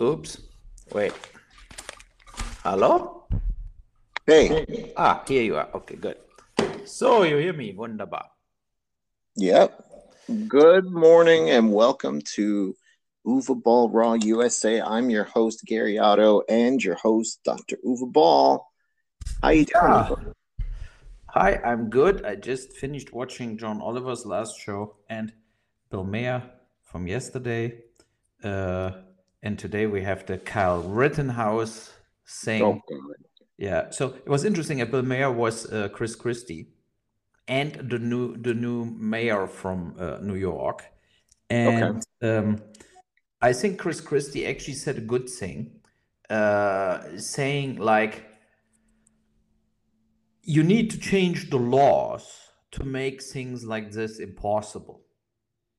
Oops. Wait. Hello? Hey. Ah, here you are. Okay, good. So you hear me? Wunderbar. Yep. Good morning and welcome to Uwe Boll Raw USA. I'm your host Gary Otto and your host Dr. Uwe Boll. How you doing? Hi, I'm good. I just finished watching John Oliver's last show and Bill Maher from yesterday. Uh, and today we have the Kyle Rittenhouse saying Oh Yeah, so it was interesting. Bill Maher was uh, Chris Christie, and the new the new mayor from uh, New York, and um, I think Chris Christie actually said a good thing, uh, saying like you need to change the laws to make things like this impossible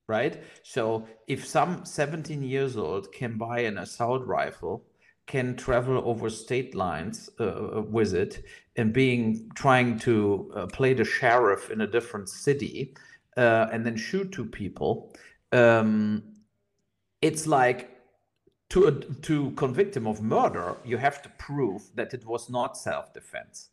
right? So if some 17 years old can buy an assault rifle can travel over state lines uh, with it and being trying to uh, play the sheriff in a different city uh, and then shoot two people um, it's like to to convict him of murder you have to prove that it was not self-defense.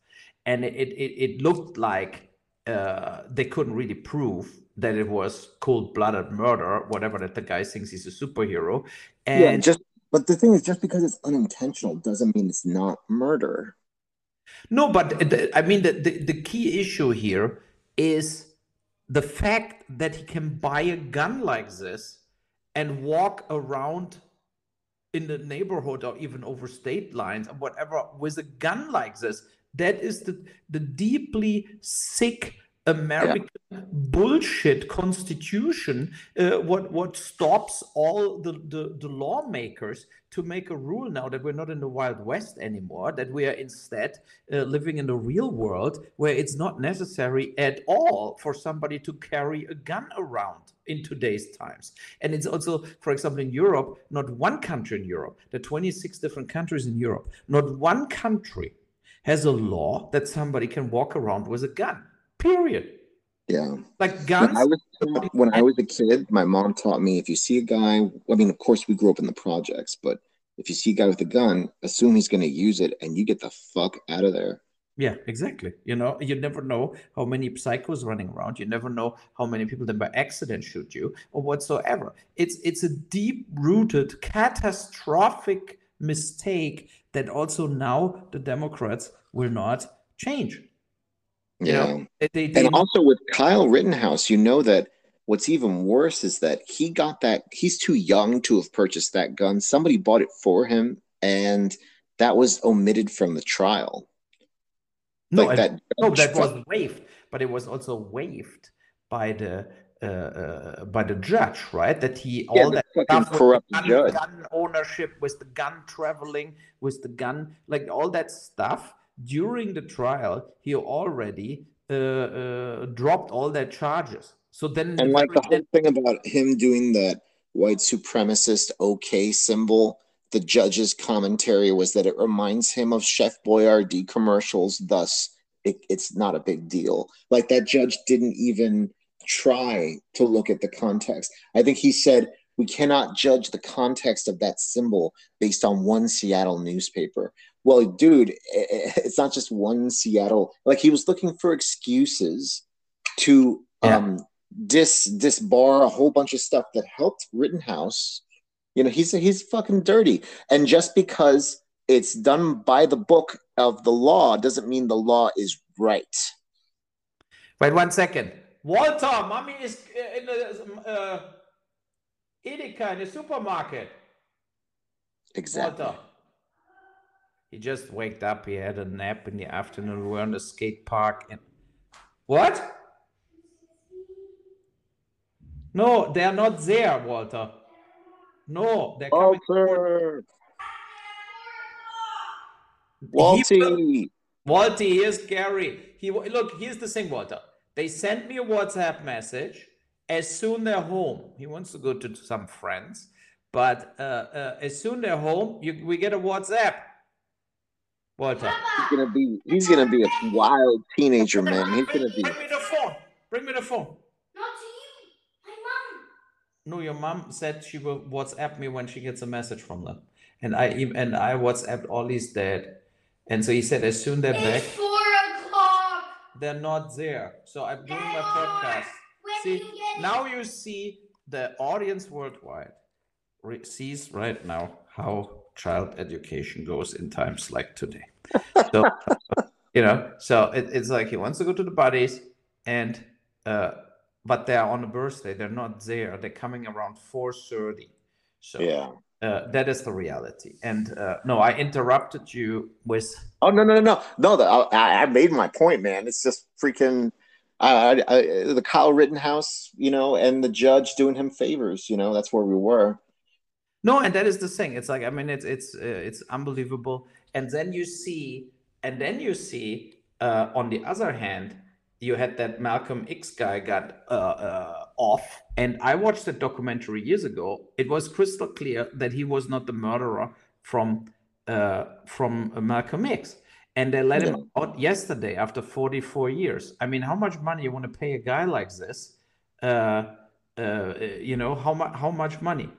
And it it, it looked like uh, they couldn't really prove that it was cold-blooded murder whatever that the guy thinks he's a superhero and yeah, just but the thing is just because it's unintentional doesn't mean it's not murder. No, but the, I mean, the, the, the key issue here is the fact that he can buy a gun like this and walk around in the neighborhood or even over state lines or whatever with a gun like this. That is the, the deeply sick American bullshit constitution. Uh, what what stops all the, the the lawmakers to make a rule now that we're not in the wild west anymore? That we are instead uh, living in the real world where it's not necessary at all for somebody to carry a gun around in today's times. And it's also, for example, in Europe, not one country in Europe, there are 26 different countries in Europe, not one country has a law that somebody can walk around with a gun. Period. Yeah. Like guns. When I was when I was a kid, my mom taught me if you see a guy, I mean, of course we grew up in the projects, but if you see a guy with a gun, assume he's gonna use it and you get the fuck out of there. Yeah, exactly. You know, you never know how many psychos running around. You never know how many people that by accident shoot you or whatsoever. It's it's a deep-rooted, catastrophic mistake that also now the Democrats will not change. You Yeah. know, they, they, they And also with Kyle Rittenhouse, you know that what's even worse is that he got that he's too young to have purchased that gun. Somebody bought it for him, and that was omitted from the trial. no, Like and- that. no, that was waived, but it was also waived by the uh, uh, by the judge, right? That he all that stuff corrupt gun, gun ownership, with the gun traveling, with the gun, like all that stuff during the trial, he already uh, uh, dropped all their charges. So then, And like the whole thing about him doing that white supremacist OK symbol, the judge's commentary was that it reminds him of Chef Boyardee commercials, thus it, it's not a big deal. Like that judge didn't even try to look at the context. I think he said we cannot judge the context of that symbol based on one Seattle newspaper. Well, dude, it's not just one Seattle. Like he was looking for excuses to Yeah. um dis disbar a whole bunch of stuff that helped Rittenhouse. You know, he's he's fucking dirty. And just because it's done by the book of the law doesn't mean the law is right. wait one second. Walter, mommy is in the uh, Edeka in the supermarket. Exactly. Walter. He just waked up. He had a nap in the afternoon. We were in the skate park. And what? No, they are not there, Walter. No, they're coming. Walter. Walty. Walter, here's Gary. He look. Here's the thing, Walter. They sent me a WhatsApp message. As soon they're home, he wants to go to some friends. But uh, uh, as soon they're home, you, we get a WhatsApp. Walter. He's gonna be he's gonna be a wild teenager, man. He's gonna be bring me the phone. Bring me the phone. Not to you, my mom. No, your mom said she will WhatsApp me when she gets a message from them. And I even and I WhatsApped Ollie's dad, and so he said as soon they're back, It's four o'clock. they're not there. So I'm doing my podcast. When See, you get now you see the audience worldwide re- sees right now how child education goes in times like today. So, you know, so it, it's like he wants to go to the buddies, and uh, but they're on a birthday. They're not there. They're coming around four thirty. So Yeah. uh, that is the reality. And uh, no, I interrupted you with Oh no no no no! The, I, I made my point, man. It's just freaking uh, I, the Kyle Rittenhouse, you know, and the judge doing him favors. You know, that's where we were. No, and that is the thing. It's like I mean, it's it's uh, it's unbelievable. And then you see, and then you see, uh, on the other hand, you had that Malcolm X guy got uh, uh, off, and I watched that documentary years ago. It was crystal clear that he was not the murderer from uh, from Malcolm X, and they let him out yesterday after 44 years. I mean, how much money you want to pay a guy like this? Uh, uh, you know how much? How much money?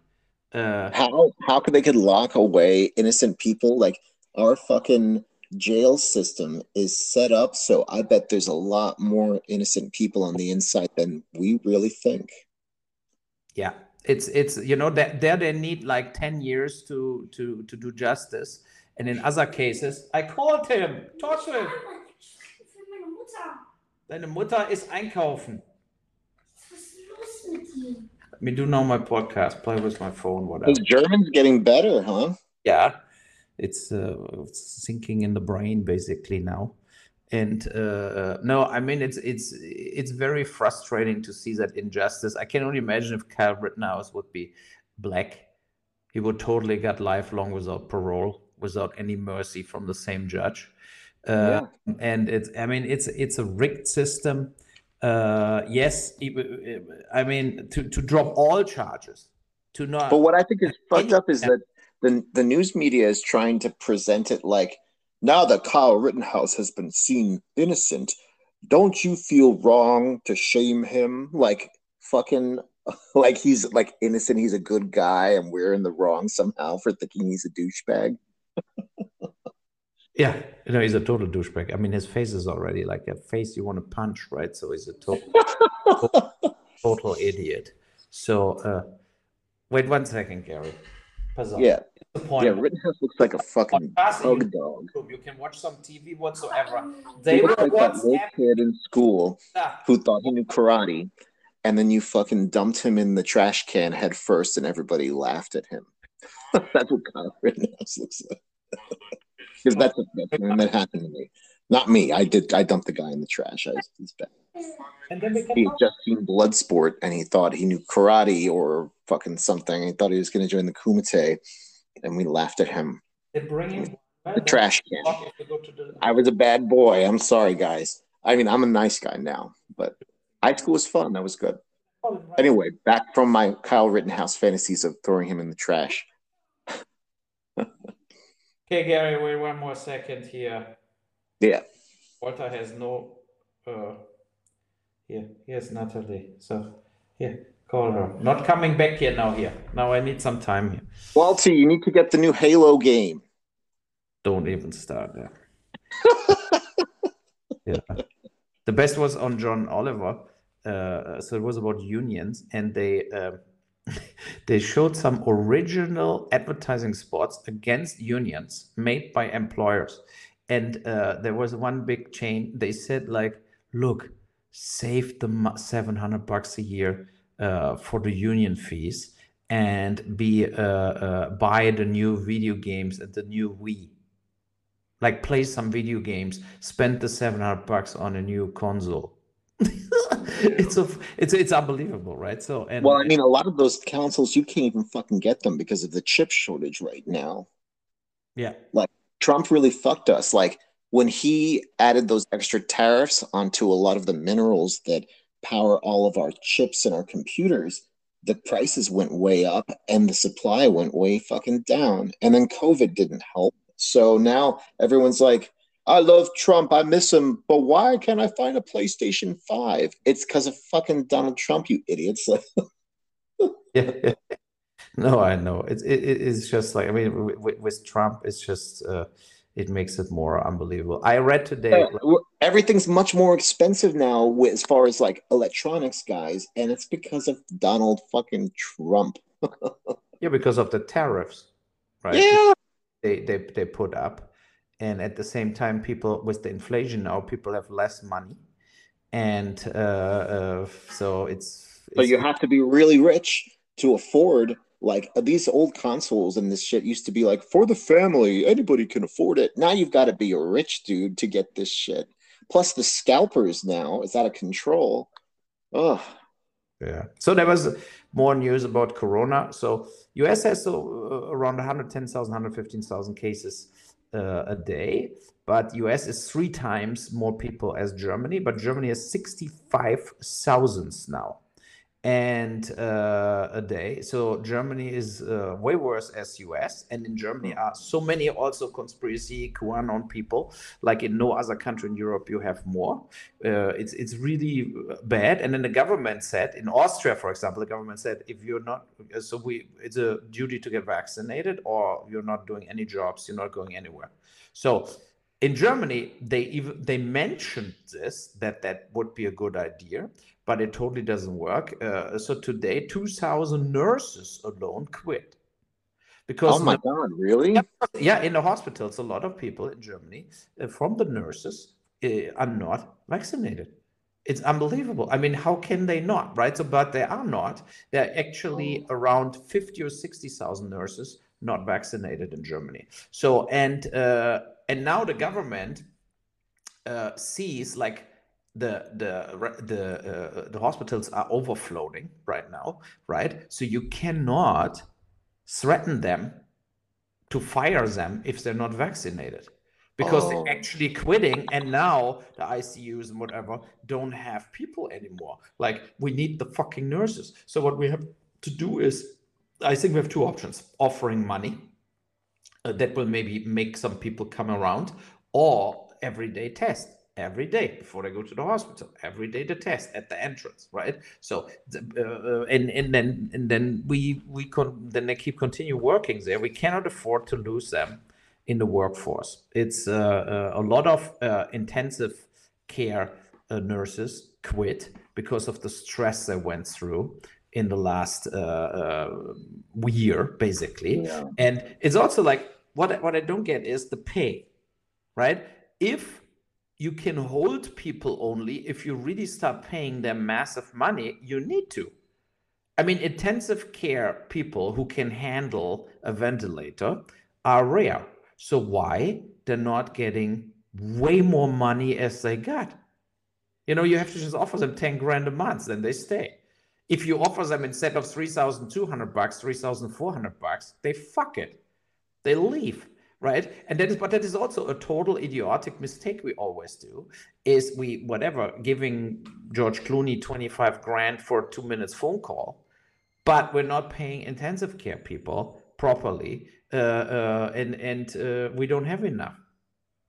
Uh, How how could they could lock away innocent people? Like our fucking jail system is set up so I bet there's a lot more innocent people on the inside than we really think. Yeah, it's it's you know that there they need like 10 years to to to do justice. And in other cases, I called him. Talk to him. Für meine Mutter. Deine Mutter ist einkaufen. Was ist los mit dir? Let me do now my podcast. Play with my phone, whatever. Those Germans getting better, huh? Yeah, it's uh, it's sinking in the brain basically now. And uh, no, I mean it's it's it's very frustrating to see that injustice. I can only imagine if Kyle Rittenhouse would be black, he would totally get lifelong without parole, without any mercy from the same judge. Uh, And it's I mean it's it's a rigged system. Uh, yes, I mean to to drop all charges, to not. But what I think is fucked up is that the the news media is trying to present it like now that Kyle Rittenhouse has been seen innocent, don't you feel wrong to shame him? Like fucking like he's like innocent, he's a good guy, and we're in the wrong somehow for thinking he's a douchebag. Yeah, you know, he's a total douchebag. I mean, his face is already like a face you want to punch, right? So he's a total, total idiot. So, uh, wait one second, Gary. Pass. Yeah, The point. yeah, Rittenhouse looks like a fucking Podcast in pug dog. You can watch some TV whatsoever. They He were like that little kid in school Ah, who thought he knew karate, and then you fucking dumped him in the trash can head first, and everybody laughed at him. that's what Kyle Rittenhouse looks like. Because that's, that's that happened to me. Not me. I did. I dumped the guy in the trash. I was, bad. And then He had just seen Bloodsport, and he thought he knew karate or fucking something. He thought he was going to join the Kumite, and we laughed at him. They bring him. The trash can. Talk if you go to the- I was a bad boy. I'm sorry, guys. I mean, I'm a nice guy now, but high school was fun. That was good. Oh, anyway, back from my Kyle Rittenhouse fantasies of throwing him in the trash. Okay, Gary, wait one more second here. Yeah. Walter has no. Uh, here, here's Natalie. So, here, call her. Not coming back here now. Here, now I need some time here. Walter, you need to get the new Halo game. Don't even start there. yeah. The best was on John Oliver. Uh, so it was about unions, and they um, they showed some original advertising spots against unions made by employers. And uh, there was one big chain. They said like, "Look, save the seven hundred bucks a year uh, for the union fees." And be uh, uh, buy the new video games and the new Wii like play some video games spend the 700 bucks on a new console it's a it's it's unbelievable right so and Well, I mean, a lot of those consoles, you can't even fucking get them because of the chip shortage right now. yeah like Trump really fucked us. Like when he added those extra tariffs onto a lot of the minerals that power all of our chips and our computers, the prices went way up and the supply went way fucking down. And then COVID didn't help. So now everyone's like, I love Trump. I miss him. But why can't I find a PlayStation 5? It's because of fucking Donald Trump, you idiots. Yeah No, I know. It's it, it's just like I mean, with, with Trump, it's just uh, it makes it more unbelievable. I read today. Uh, everything's much more expensive now with, as far as like electronics guys, and it's because of Donald fucking Trump. yeah, because of the tariffs, right? Yeah. They they they put up, and at the same time, people with the inflation now, people have less money, and uh, uh so it's. But you have to be really rich to afford like these old consoles and this shit used to be like for the family anybody can afford it. Now you've got to be a rich dude to get this shit. Plus the scalpers now is out of control. Oh yeah. So there was more news about corona. So us has uh, around 110000 115000 cases uh, Uh, a day but us is three times more people as germany but germany has 65000 now and uh, a day. So Germany is uh, way worse as US, and in Germany Hmm. are so many also conspiracy QAnon people. Like in no other country in Europe, you have more. Uh, it's it's really bad. And then the government said in Austria, for example, the government said if you're not, so we it's a duty to get vaccinated, or you're not doing any jobs, you're not going anywhere. So in Germany, they even they mentioned this that that would be a good idea, but it totally doesn't work. Uh, so today, two thousand nurses alone quit because oh my god really yeah, in the hospitals, a lot of people in Germany uh, from the nurses uh, are not vaccinated. It's unbelievable. I mean, how can they not, right? So, but they are not. There are actually around fifty or sixty thousand nurses not vaccinated in Germany. So, and uh, and now the government uh, sees like the the the uh, the hospitals are overflowing right now, right? So you cannot threaten them to fire them if they're not vaccinated because Oh. they're actually quitting and now the ICUs and whatever don't have people anymore. Like we need the fucking nurses. So what we have to do is I think we have two options: offering money uh, that will maybe make some people come around, or everyday test every day before they go to the hospital. Every day the test at the entrance, right? So, uh, and and then and then we we con then they keep continue working there. We cannot afford to lose them in the workforce. It's uh, uh, a lot of uh, intensive care uh, nurses quit because of the stress they went through in the last uh, year, basically. Yeah. And it's also like what I- what I don't get is the pay, right? If you can hold people only if you really start paying them massive money, you need to. I mean, intensive care people who can handle a ventilator are rare. So why they're not getting way more money as they got? You know, you have to just offer them 10 grand a month, then they stay. If you offer them instead of 3,200 bucks, 3,400 bucks, they fuck it. They leave, right? And that is, but that is also a total idiotic mistake we always do is we, whatever, giving George Clooney 25 grand for two minutes phone call, but we're not paying intensive care people properly. Uh, uh, and and uh, we don't have enough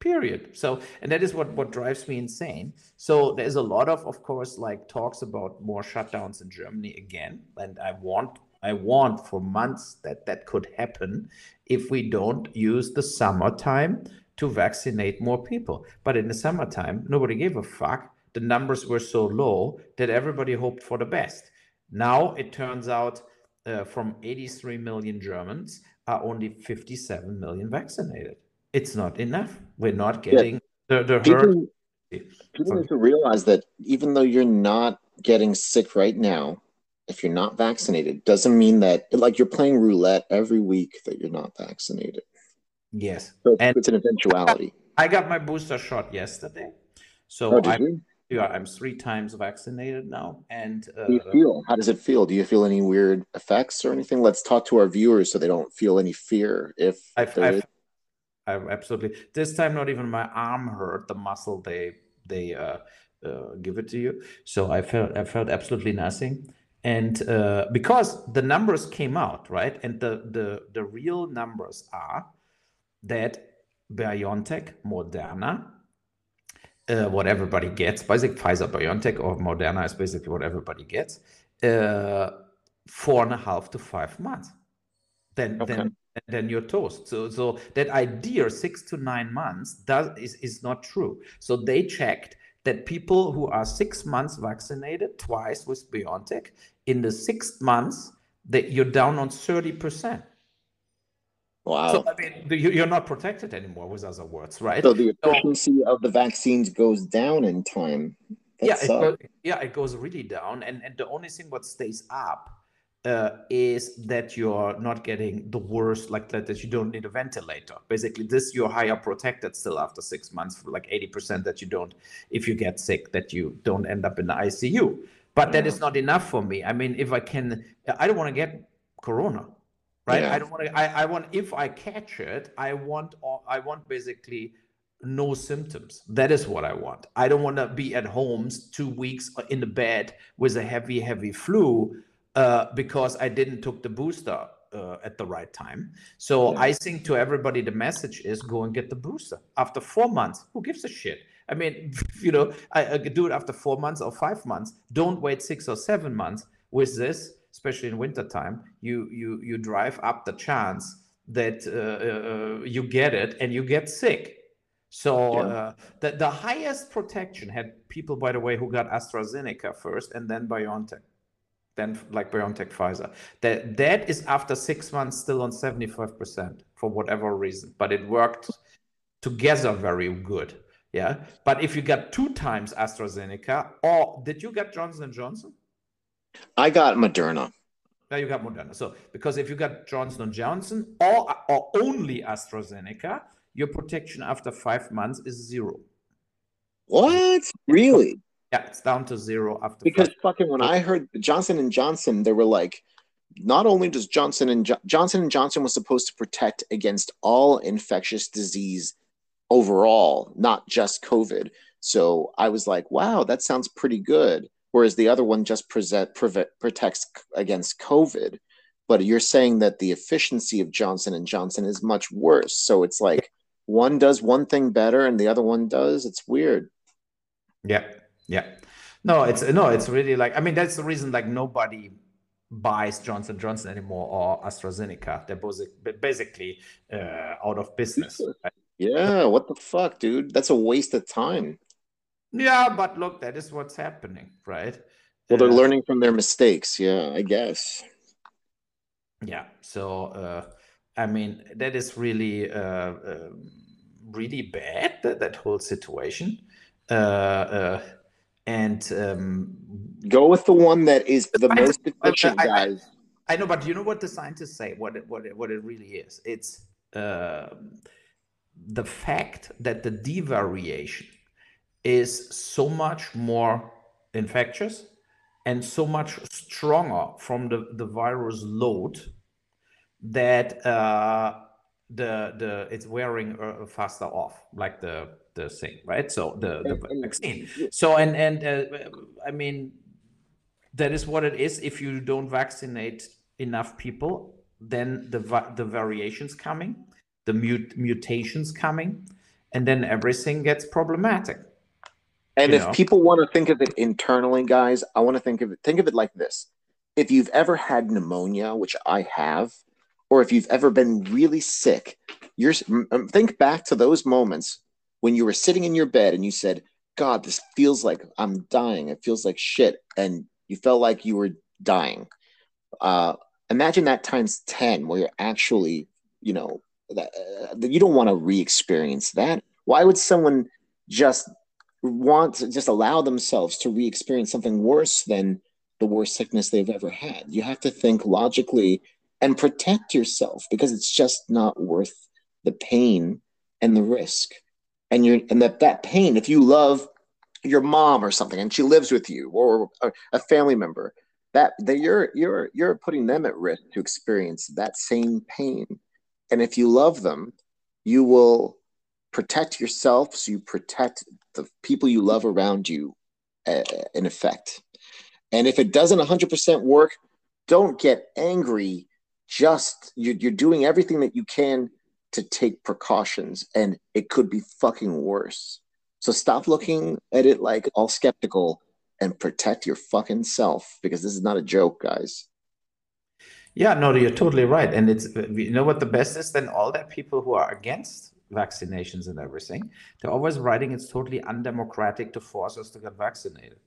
period so and that is what what drives me insane so there's a lot of of course like talks about more shutdowns in germany again and i want i want for months that that could happen if we don't use the summertime to vaccinate more people. But in the summertime nobody gave a fuck. The numbers were so low that everybody hoped for the best. Now it turns out uh, from 83 million germans are only 57 million vaccinated. It's not enough. We're not getting the, the herd. People, people need to realize that even though you're not getting sick right now, if you're not vaccinated, doesn't mean that like you're playing roulette every week that you're not vaccinated. Yes. So it's, And- it's an eventuality. I got my booster shot yesterday. So Oh, I'm, yeah, I'm three times vaccinated now. And How do you uh, feel? How does it feel? Do you feel any weird effects or anything? Let's talk to our viewers so they don't feel any fear if I've. I've, I've absolutely this time not even my arm hurt the muscle they they uh, uh, give it to you so I felt I felt absolutely nothing and uh, because the numbers came out right and the the the real numbers are that BioNTech Moderna uh, what everybody gets basically Pfizer BioNTech or Moderna is basically what everybody gets uh, four and a half to five months then Okay. then then you're toast. So so that idea six to nine months does is, is not true. So they checked that people who are six months vaccinated twice with BioNTech in the sixth months that you're down on 30%. Wow. So I mean you're not protected anymore with other words, right? So the efficiency of the vaccines goes down in time. That yeah, it sucks. go, yeah, it goes really down, and and the only thing what stays up uh, is that you're not getting the worst, like that, that you don't need a ventilator. Basically, this you're higher protected still after six months, for like eighty percent that you don't, if you get sick, that you don't end up in the ICU. But that Yeah. is not enough for me. I mean, if I can, I don't want to get corona, right? Yeah. I don't want to. I, I want if I catch it, I want I want basically no symptoms. That is what I want. I don't want to be at home two weeks in the bed with a heavy, heavy flu uh, because I didn't took the booster uh, at the right time. So Yeah. I think to everybody the message is go and get the booster after four months. Who gives a shit? I mean, you know, I, I could do it after four months or five months. Don't wait six or seven months with this, especially in wintertime. You you you drive up the chance that uh, uh, you get it and you get sick. So uh, the the highest protection had people, by the way, who got AstraZeneca first and then BioNTech, then like BioNTech, Pfizer. That that is after six months still on seventy five percent for whatever reason, but it worked together very good. Yeah, but if you got two times AstraZeneca, or did you get Johnson and Johnson? I got Moderna. No, you got Moderna. So because if you got Johnson and Johnson or or only AstraZeneca, your protection after five months is zero. What? Really? Yeah, it's down to zero after Because five. fucking when I heard Johnson and Johnson, they were like, not only does Johnson and Jo- Johnson and Johnson was supposed to protect against all infectious disease overall, not just COVID. So I was like, wow, that sounds pretty good. Whereas the other one just present, preve- protects against COVID. But you're saying that the efficiency of Johnson and Johnson is much worse. So it's like one does one thing better and the other one does. It's weird. Yeah, yeah. No, it's no, it's really like I mean that's the reason like nobody buys Johnson Johnson anymore or AstraZeneca. They're both basically uh, out of business. right? Yeah, what the fuck, dude? That's a waste of time. Yeah, but look, that is what's happening, right? Well, they're Uh, learning from their mistakes. Yeah, I guess. Yeah. So, uh, I mean, that is really, uh, um really bad. That, that whole situation. Uh, uh, and um, Go with the one that is the I- most I- efficient, I- I- guys. I know, but you know what the scientists say? What it, what it, what it really is? It's um the fact that the D variation is so much more infectious and so much stronger from the, the virus load that uh, the the it's wearing uh, faster off, like the the thing, right? So the, the vaccine. So and and uh, I mean that is what it is. If you don't vaccinate enough people, then the the variations coming, the mut- mutations coming, and then everything gets problematic. And if know. people want to think of it internally, guys, I want to think of it think of it like this. If you've ever had pneumonia, which I have, or if you've ever been really sick, you're think back to those moments when you were sitting in your bed and you said, "God, this feels like I'm dying. It feels like shit," and you felt like you were dying. Uh, imagine that times ten, where you're actually, you know, that, uh, you don't want to re-experience that. Why would someone just want to just allow themselves to re-experience something worse than the worst sickness they've ever had. You have to think logically and protect yourself because it's just not worth the pain and the risk. And you're and that that pain, if you love your mom or something and she lives with you or a, a family member, that that you're you're you're putting them at risk to experience that same pain. And if you love them, you will protect yourself so you protect the people you love around you uh, in effect. And if it doesn't 100% work, don't get angry. Just you're, you're doing everything that you can to take precautions, and it could be fucking worse. So stop looking at it like all skeptical and protect your fucking self because this is not a joke, guys. Yeah, no, you're totally right. And it's you know what the best is then all that people who are against vaccinations and everything, they're always writing it's totally undemocratic to force us to get vaccinated.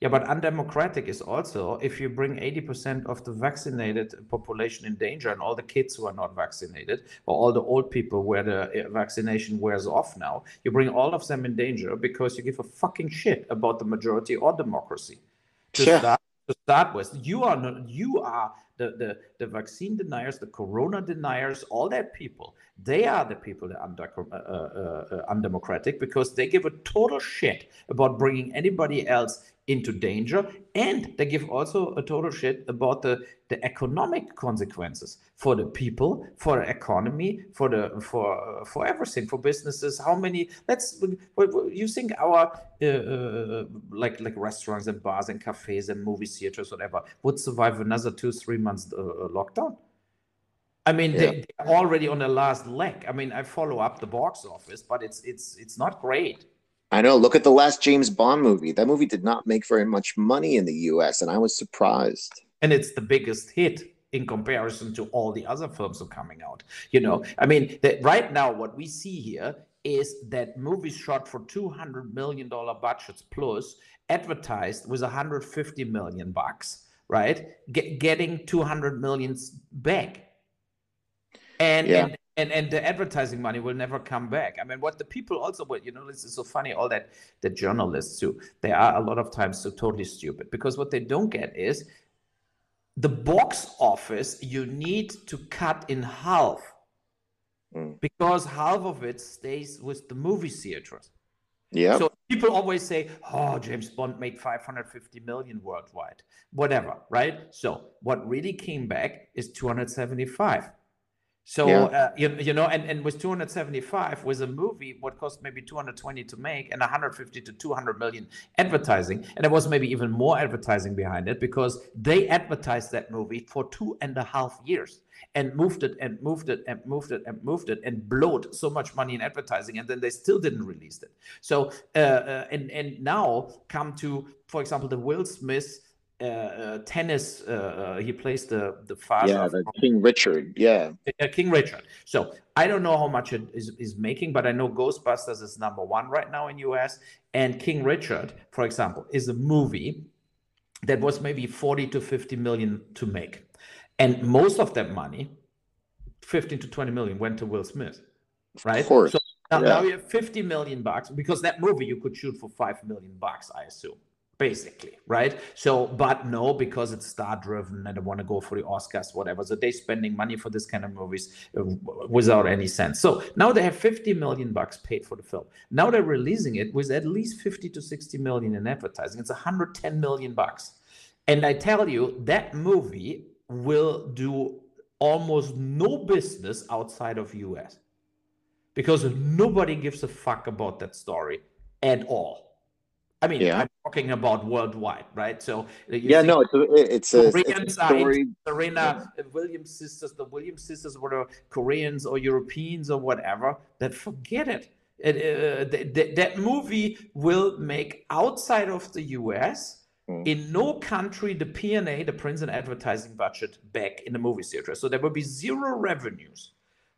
Yeah, but undemocratic is also if you bring 80% of the vaccinated population in danger and all the kids who are not vaccinated or all the old people where the uh, vaccination wears off now, you bring all of them in danger because you give a fucking shit about the majority or democracy. To Yeah. start to start with, you are not, you are the, the the vaccine deniers, the corona deniers, all that people. They are the people that are under, uh, uh, uh, undemocratic because they give a total shit about bringing anybody else into danger, and they give also a total shit about the the economic consequences for the people, for the economy, for the for for everything, for businesses. How many? Let's you think our uh, uh, like like restaurants and bars and cafes and movie theaters, whatever, would survive another two three months uh, lockdown? I mean, they, they're already on the last leg. I mean, I follow up the box office, but it's it's it's not great. I know. Look at the last James Bond movie. That movie did not make very much money in the US, and I was surprised. and it's the biggest hit in comparison to all the other films that are coming out. You know, I mean, that right now what we see here is that movies shot for 200 million dollar budgets plus advertised with 150 million bucks, right? Get, getting 200 millions back. And, Yeah. and and and the advertising money will never come back. I mean, what the people also, what you know, this is so funny. All that the journalists too, they are a lot of times so totally stupid because what they don't get is the box office you need to cut in half Mm. because half of it stays with the movie theaters. Yeah. So people always say, "Oh, James Bond made 550 million worldwide." Whatever, right? So what really came back is 275. So Yeah. uh, you, you know, and, and with 275 was a movie what cost maybe 220 to make and 150 to 200 million advertising, and there was maybe even more advertising behind it because they advertised that movie for two and a half years and moved it and moved it and moved it and moved it and blowed so much money in advertising, and then they still didn't release it. So uh, uh, and and now come to, for example, the Will Smith. Uh, uh, tennis. Uh, uh, he plays the the father. yeah, the King Richard. Yeah. King Richard. So I don't know how much it is, is making, but I know Ghostbusters is number one right now in US. And King Richard, for example, is a movie that was maybe 40 to 50 million to make. And most of that money, 15 to 20 million, went to Will Smith. Right? Of course. So now, Yeah. now you have 50 million bucks because that movie you could shoot for 5 million bucks, I assume. Basically, right? So, but no, because it's star driven and I want to go for the Oscars, whatever. So they're spending money for this kind of movies uh, without any sense. So now they have 50 million bucks paid for the film. Now they're releasing it with at least 50 to 60 million in advertising. It's 110 million bucks. And I tell you, that movie will do almost no business outside of US because nobody gives a fuck about that story at all. I mean, Yeah. I'm talking about worldwide, right? So you Yeah, no, it's a, it's a, it's Koreans a are story. Serena Williams sisters, the Williams sisters were Koreans or Europeans or whatever, then forget it. It, uh, th- th- that movie will make outside of the US Mm. in no country the P&A, the print and advertising budget back in the movie theater. So there will be zero revenues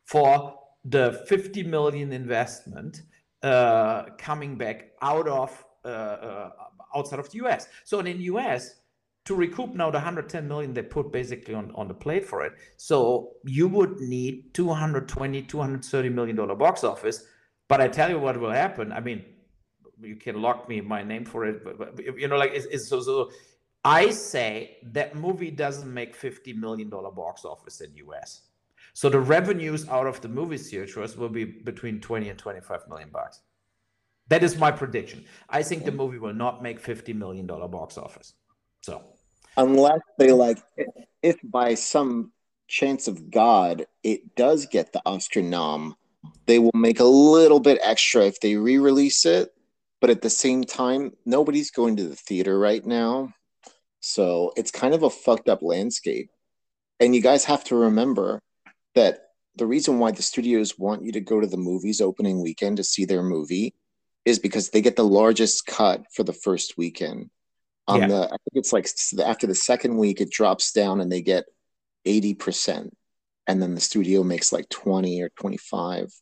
for the 50 million investment uh, coming back out of Uh, uh, outside of the US. So in the US, to recoup now the 110 million they put basically on, on the plate for it, so you would need 220, 230 million dollar box office. But I tell you what will happen. I mean, you can lock me my name for it, but, but you know, like it's, it's so so. I say that movie doesn't make 50 million dollar box office in US. So the revenues out of the movie theaters will be between 20 and 25 million bucks. That is my prediction. I think the movie will not make 50 million dollar box office. So unless they like if by some chance of god it does get the oscar nom they will make a little bit extra if they re-release it but at the same time nobody's going to the theater right now so it's kind of a fucked up landscape and you guys have to remember that the reason why the studios want you to go to the movies opening weekend to see their movie is because they get the largest cut for the first weekend on Yeah. the i think it's like after the second week it drops down and they get 80%, and then the studio makes like 20 or 25.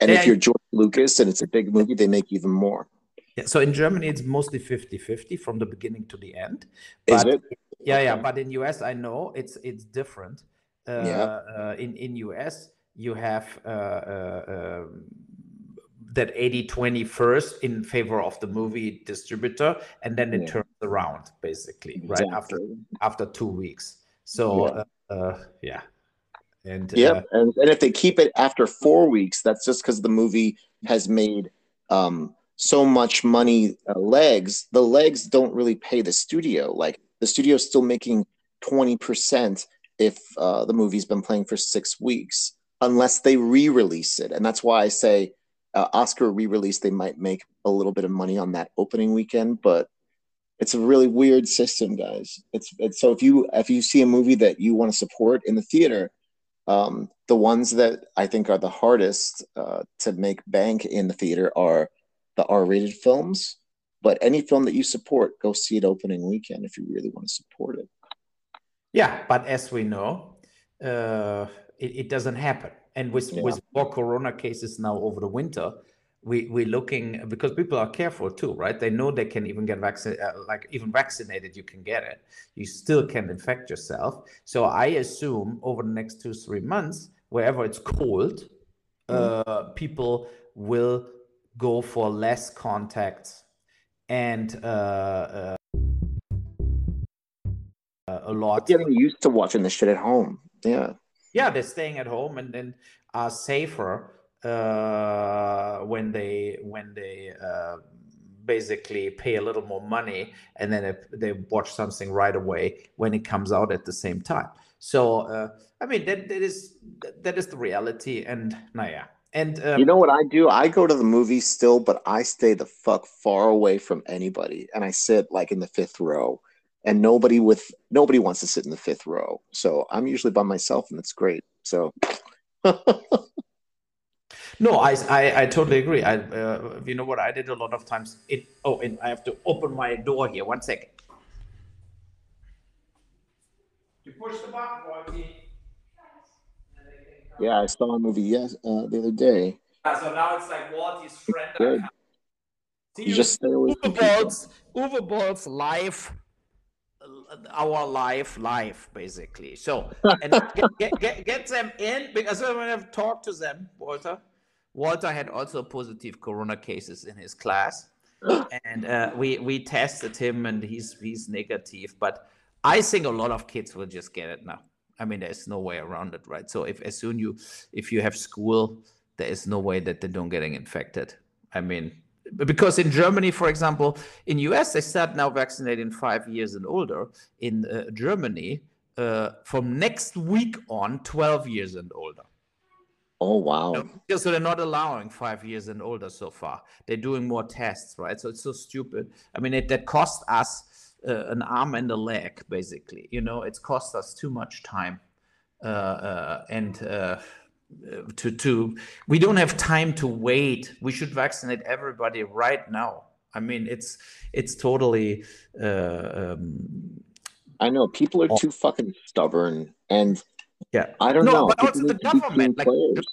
And Yeah, if you're George Lucas and it's a big movie, they make even more. Yeah, so in Germany, it's mostly 50 50 from the beginning to the end. Is But it? yeah, yeah. But in US, I know it's it's different. Uh, Yeah. uh, in in US, you have uh, uh, um, that 80 20 first in favor of the movie distributor, and then it Yeah. turns around basically right after Exactly. after two weeks. So Yeah. uh, uh, yeah, and Yep. uh, and, and if they keep it after four weeks, that's just because the movie has made um, so much money. Uh, legs, the legs don't really pay the studio. Like the studio's still making 20% if uh, the movie's been playing for six weeks, unless they re release it. And that's why I say uh, Oscar re release, they might make a little bit of money on that opening weekend, but it's a really weird system, guys. It's, it's so if you if you see a movie that you want to support in the theater, um, the ones that I think are the hardest uh, to make bank in the theater are the R-rated films. But any film that you support, go see it opening weekend if you really want to support it. Yeah, but as we know, uh, it, it doesn't happen. And with Yeah. with more corona cases now over the winter, we we're looking because people are careful too, right? They know they can even get vaccinated, uh, like even vaccinated, you can get it. You still can infect yourself. So I assume over the next two three months, wherever it's cold, uh, people will go for less contacts and uh, uh, a lot Getting used to watching this shit at home. Yeah. Yeah they're staying at home and then are safer uh when they when they uh basically pay a little more money and then they, watch something right away when it comes out at the same time. So uh i mean that that is that is the reality and nah, yeah. And um, You know what I do? I go to the movies still, but I stay the fuck far away from anybody, and I sit like in the fifth row, and nobody with nobody wants to sit in the fifth row. So I'm usually by myself, and it's great. So No, I, I, I totally agree. I, uh, you know what I did a lot of times. It oh, and I have to open my door here. One second. You push the button, Walty. yeah, I saw a movie yes uh, the other day. So now it's like Walty's friend. Good. See You just stay away Uwe from people. Bolls, Uwe Bolls live, our life live basically. So and get, get, get, get them in because when I've talked to them, Walter, Walter had also positive corona cases in his class, and uh, we we tested him and he's he's negative. But I think a lot of kids will just get it now. I mean, there's no way around it, right? So if as soon you if you have school, there is no way that they don't getting infected. I mean, because in Germany, for example, in US they start now vaccinating five years and older. In uh, Germany, uh, from next week on, twelve years and older. Oh wow. So they're not allowing five years and older so far. They're doing more tests, right? So it's so stupid. I mean, it that cost us uh, an arm and a leg, basically. You know, it's cost us too much time, uh, uh, and uh, to to we don't have time to wait. We should vaccinate everybody right now. I mean, it's it's totally. Uh, um, I know people are too fucking stubborn, and yeah, I don't no, know. but also the need to be government, like players.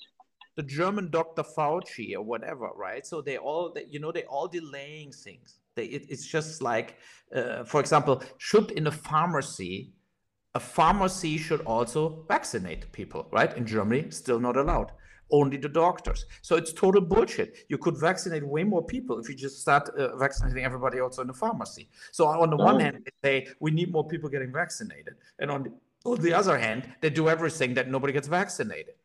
the German Dr. Fauci or whatever, right? So they all, they, you know, they all delaying things. They, it, it's just like, uh, for example, should in a pharmacy, a pharmacy should also vaccinate people, right? In Germany, still not allowed. Only the doctors. So it's total bullshit. You could vaccinate way more people if you just start uh, vaccinating everybody also in the pharmacy. So on the one hand, they say we need more people getting vaccinated, and on the, on the other hand, they do everything that nobody gets vaccinated.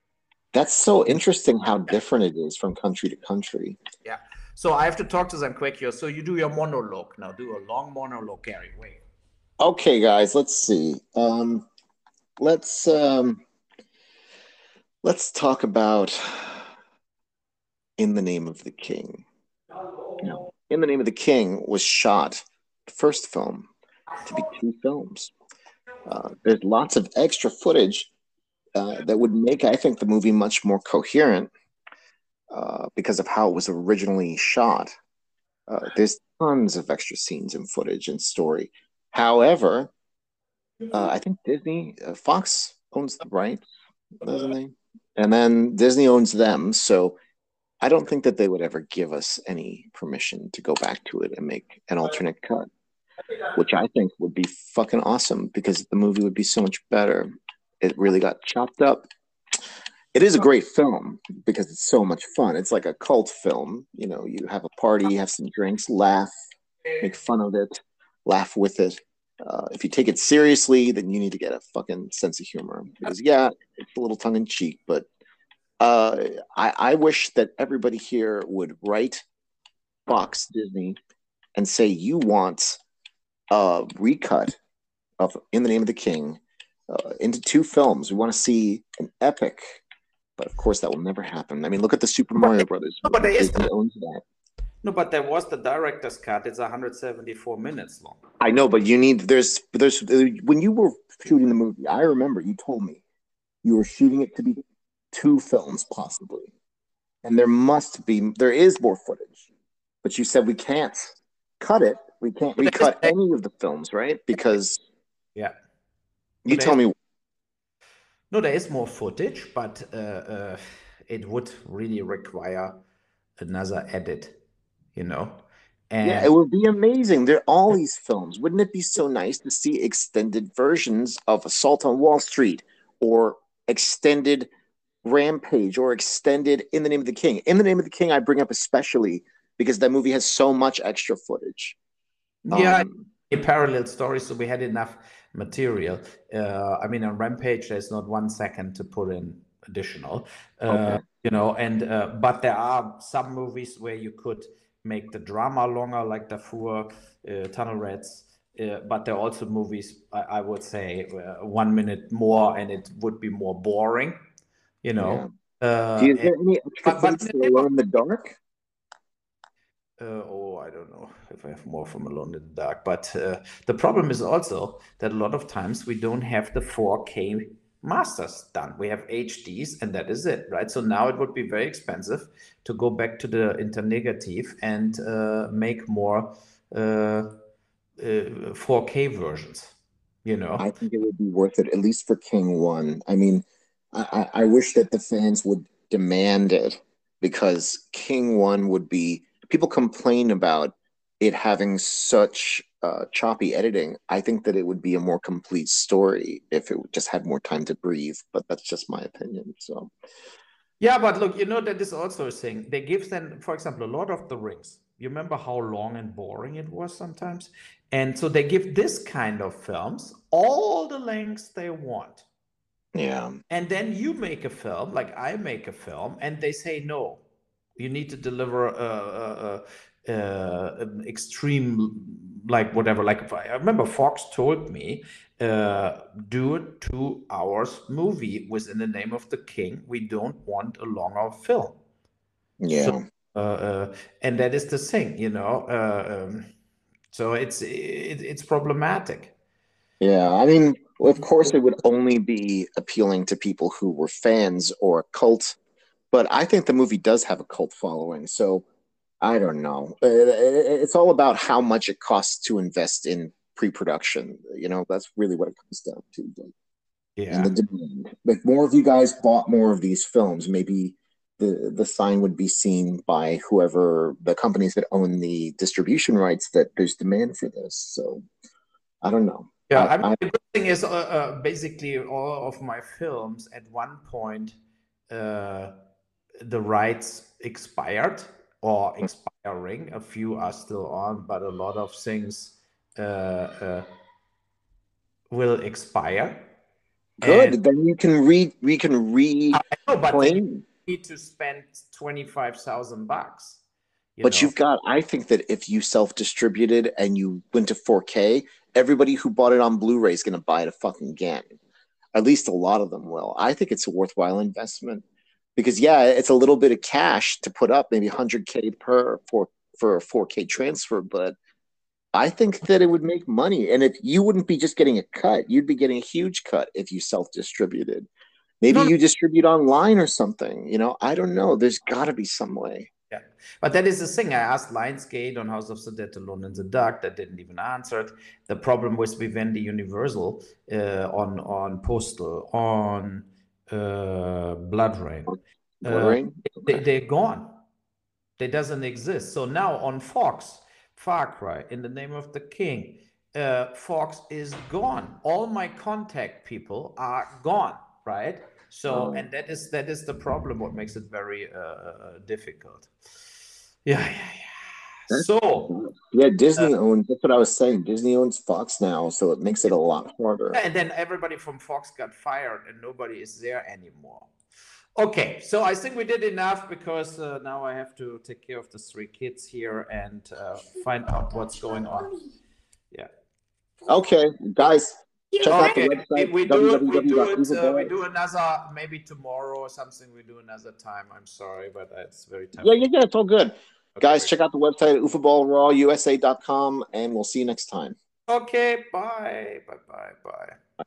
That's so interesting how different it is from country to country. Yeah. So I have to talk to them quick here. So you do your monologue now. Do a long monologue, Gary. Wait. Okay, guys, let's see. Um, let's um, let's talk about In the Name of the King. No. In the Name of the King was shot, the first film, to be two films. Uh, there's lots of extra footage uh, that would make, I think, the movie much more coherent uh, because of how it was originally shot. Uh, there's tons of extra scenes and footage and story. However, uh, I think Disney, uh, Fox owns the rights, doesn't he? And then Disney owns them, so I don't think that they would ever give us any permission to go back to it and make an alternate cut, which I think would be fucking awesome because the movie would be so much better. It really got chopped up. It is a great film because it's so much fun. It's like a cult film. You know, you have a party, have some drinks, laugh, make fun of it, laugh with it. Uh, if you take it seriously, then you need to get a fucking sense of humor. Because yeah, it's a little tongue in cheek, but uh, I, I wish that everybody here would write Fox Disney and say you want a recut of In the Name of the King uh, into two films. We want to see an epic, but of course that will never happen. I mean, look at the Super Mario Brothers. But there is Disney owns that. No, but there was the director's cut. It's 174 minutes long. I know, but you need there's there's when you were shooting the movie, I remember you told me you were shooting it to be two films possibly. And there must be there is more footage. But you said we can't cut it. We can't recut any of the films, right? Because Yeah. you But tell me No, there is more footage, but uh, uh, it would really require another edit, you know. And Yeah, it would be amazing. There are all these films. Wouldn't it be so nice to see extended versions of Assault on Wall Street or extended Rampage or extended In the Name of the King? In the Name of the King, I bring up especially because that movie has so much extra footage. yeah, Um, a parallel story, so we had enough material. Uh, I mean, on Rampage, there's not one second to put in additional, uh, Okay. you know. And uh, but there are some movies where you could make the drama longer, like Darfur, uh, Tunnel Rats. Uh, but there are also movies I, I would say uh, one minute more, and it would be more boring, you know. Uh, Do you, is there any extra but- but footage in the Alone in the Dark? Uh, oh, I don't know if I have more from Alone in the Dark. But uh, the problem is also that a lot of times we don't have the 4K masters done. We have HDs and that is it, right? So now it would be very expensive to go back to the internegative and uh, make more uh, uh, 4K versions, you know? I think it would be worth it, at least for King One. I mean, I, I I wish that the fans would demand it because King One would be. People complain about it having such uh, choppy editing. I think that it would be a more complete story if it just had more time to breathe. But that's just my opinion. So Yeah, but look, you know that is also a thing. They give them, for example, a Lord of the Rings. You remember how long and boring it was sometimes? And so they give this kind of films all the lengths they want. yeah, And then you make a film, like I make a film, and they say, no, you need to deliver a, a, a, a an extreme, like whatever. Like if I, I remember Fox told me, uh, do a two hours movie within the name of the king. We don't want a longer film. yeah. Uh, uh, and that is the thing, you know. Uh, um, so it's it, it's problematic. Yeah, I mean, of course, it would only be appealing to people who were fans or a cult, but I think the movie does have a cult following. So I don't know. It- It's all about how much it costs to invest in pre-production. You know, that's really what it comes down to. Like, Yeah. And the demand. Like more of you guys bought more of these films, maybe the the sign would be seen by whoever the companies that own the distribution rights that there's demand for this. So I don't know. Yeah, I- I mean, the good thing is, uh, uh, basically, all of my films at one point, uh, the rights expired or expiring. A few are still on, but a lot of things uh, uh, will expire. Good. And- then you can re we can re I know, but you need to spend twenty five thousand bucks. you But know. you've got, I think that if you self-distributed and you went to 4K, everybody who bought it on Blu-ray is going to buy it a fucking again. At least a lot of them will. I think it's a worthwhile investment because yeah, it's a little bit of cash to put up, maybe 100k per for for a 4K transfer, but I think that it would make money. And if you wouldn't be just getting a cut, you'd be getting a huge cut if you self-distributed. Maybe No, you distribute online or something. You know, I don't know. There's got to be some way. Yeah, but that is the thing. I asked Lionsgate on House of the Dead, Alone in the Dark. That didn't even answer it. The problem with Vivendi Universal uh, on on Postal on uh, BloodRayne. Blood Uh, Rain? they, they're gone. They doesn't exist. So now on Fox, Far Cry, in the name of the King, uh, Fox is gone. All my contact people are gone, right? So, Oh. and that is that is the problem. What makes it very uh, uh, difficult. Yeah, yeah, yeah. That's- So, Yeah, Disney owns. That's what I was saying. Disney owns Fox now, so it makes it a lot harder. and then everybody from Fox got fired, and nobody is there anymore. Okay, so I think we did enough because uh, now I have to take care of the three kids here and uh, find out what's going on. Yeah. Okay, guys, check out the Okay, we, website we do. We do it. Uh, we do another maybe tomorrow or something. We do another time. I'm sorry, but it's very tough. Yeah, yeah, yeah. It's all good. Okay. Guys, check out the website at ufaballrawusa.com, and we'll see you next time. Okay, bye, bye, bye, bye.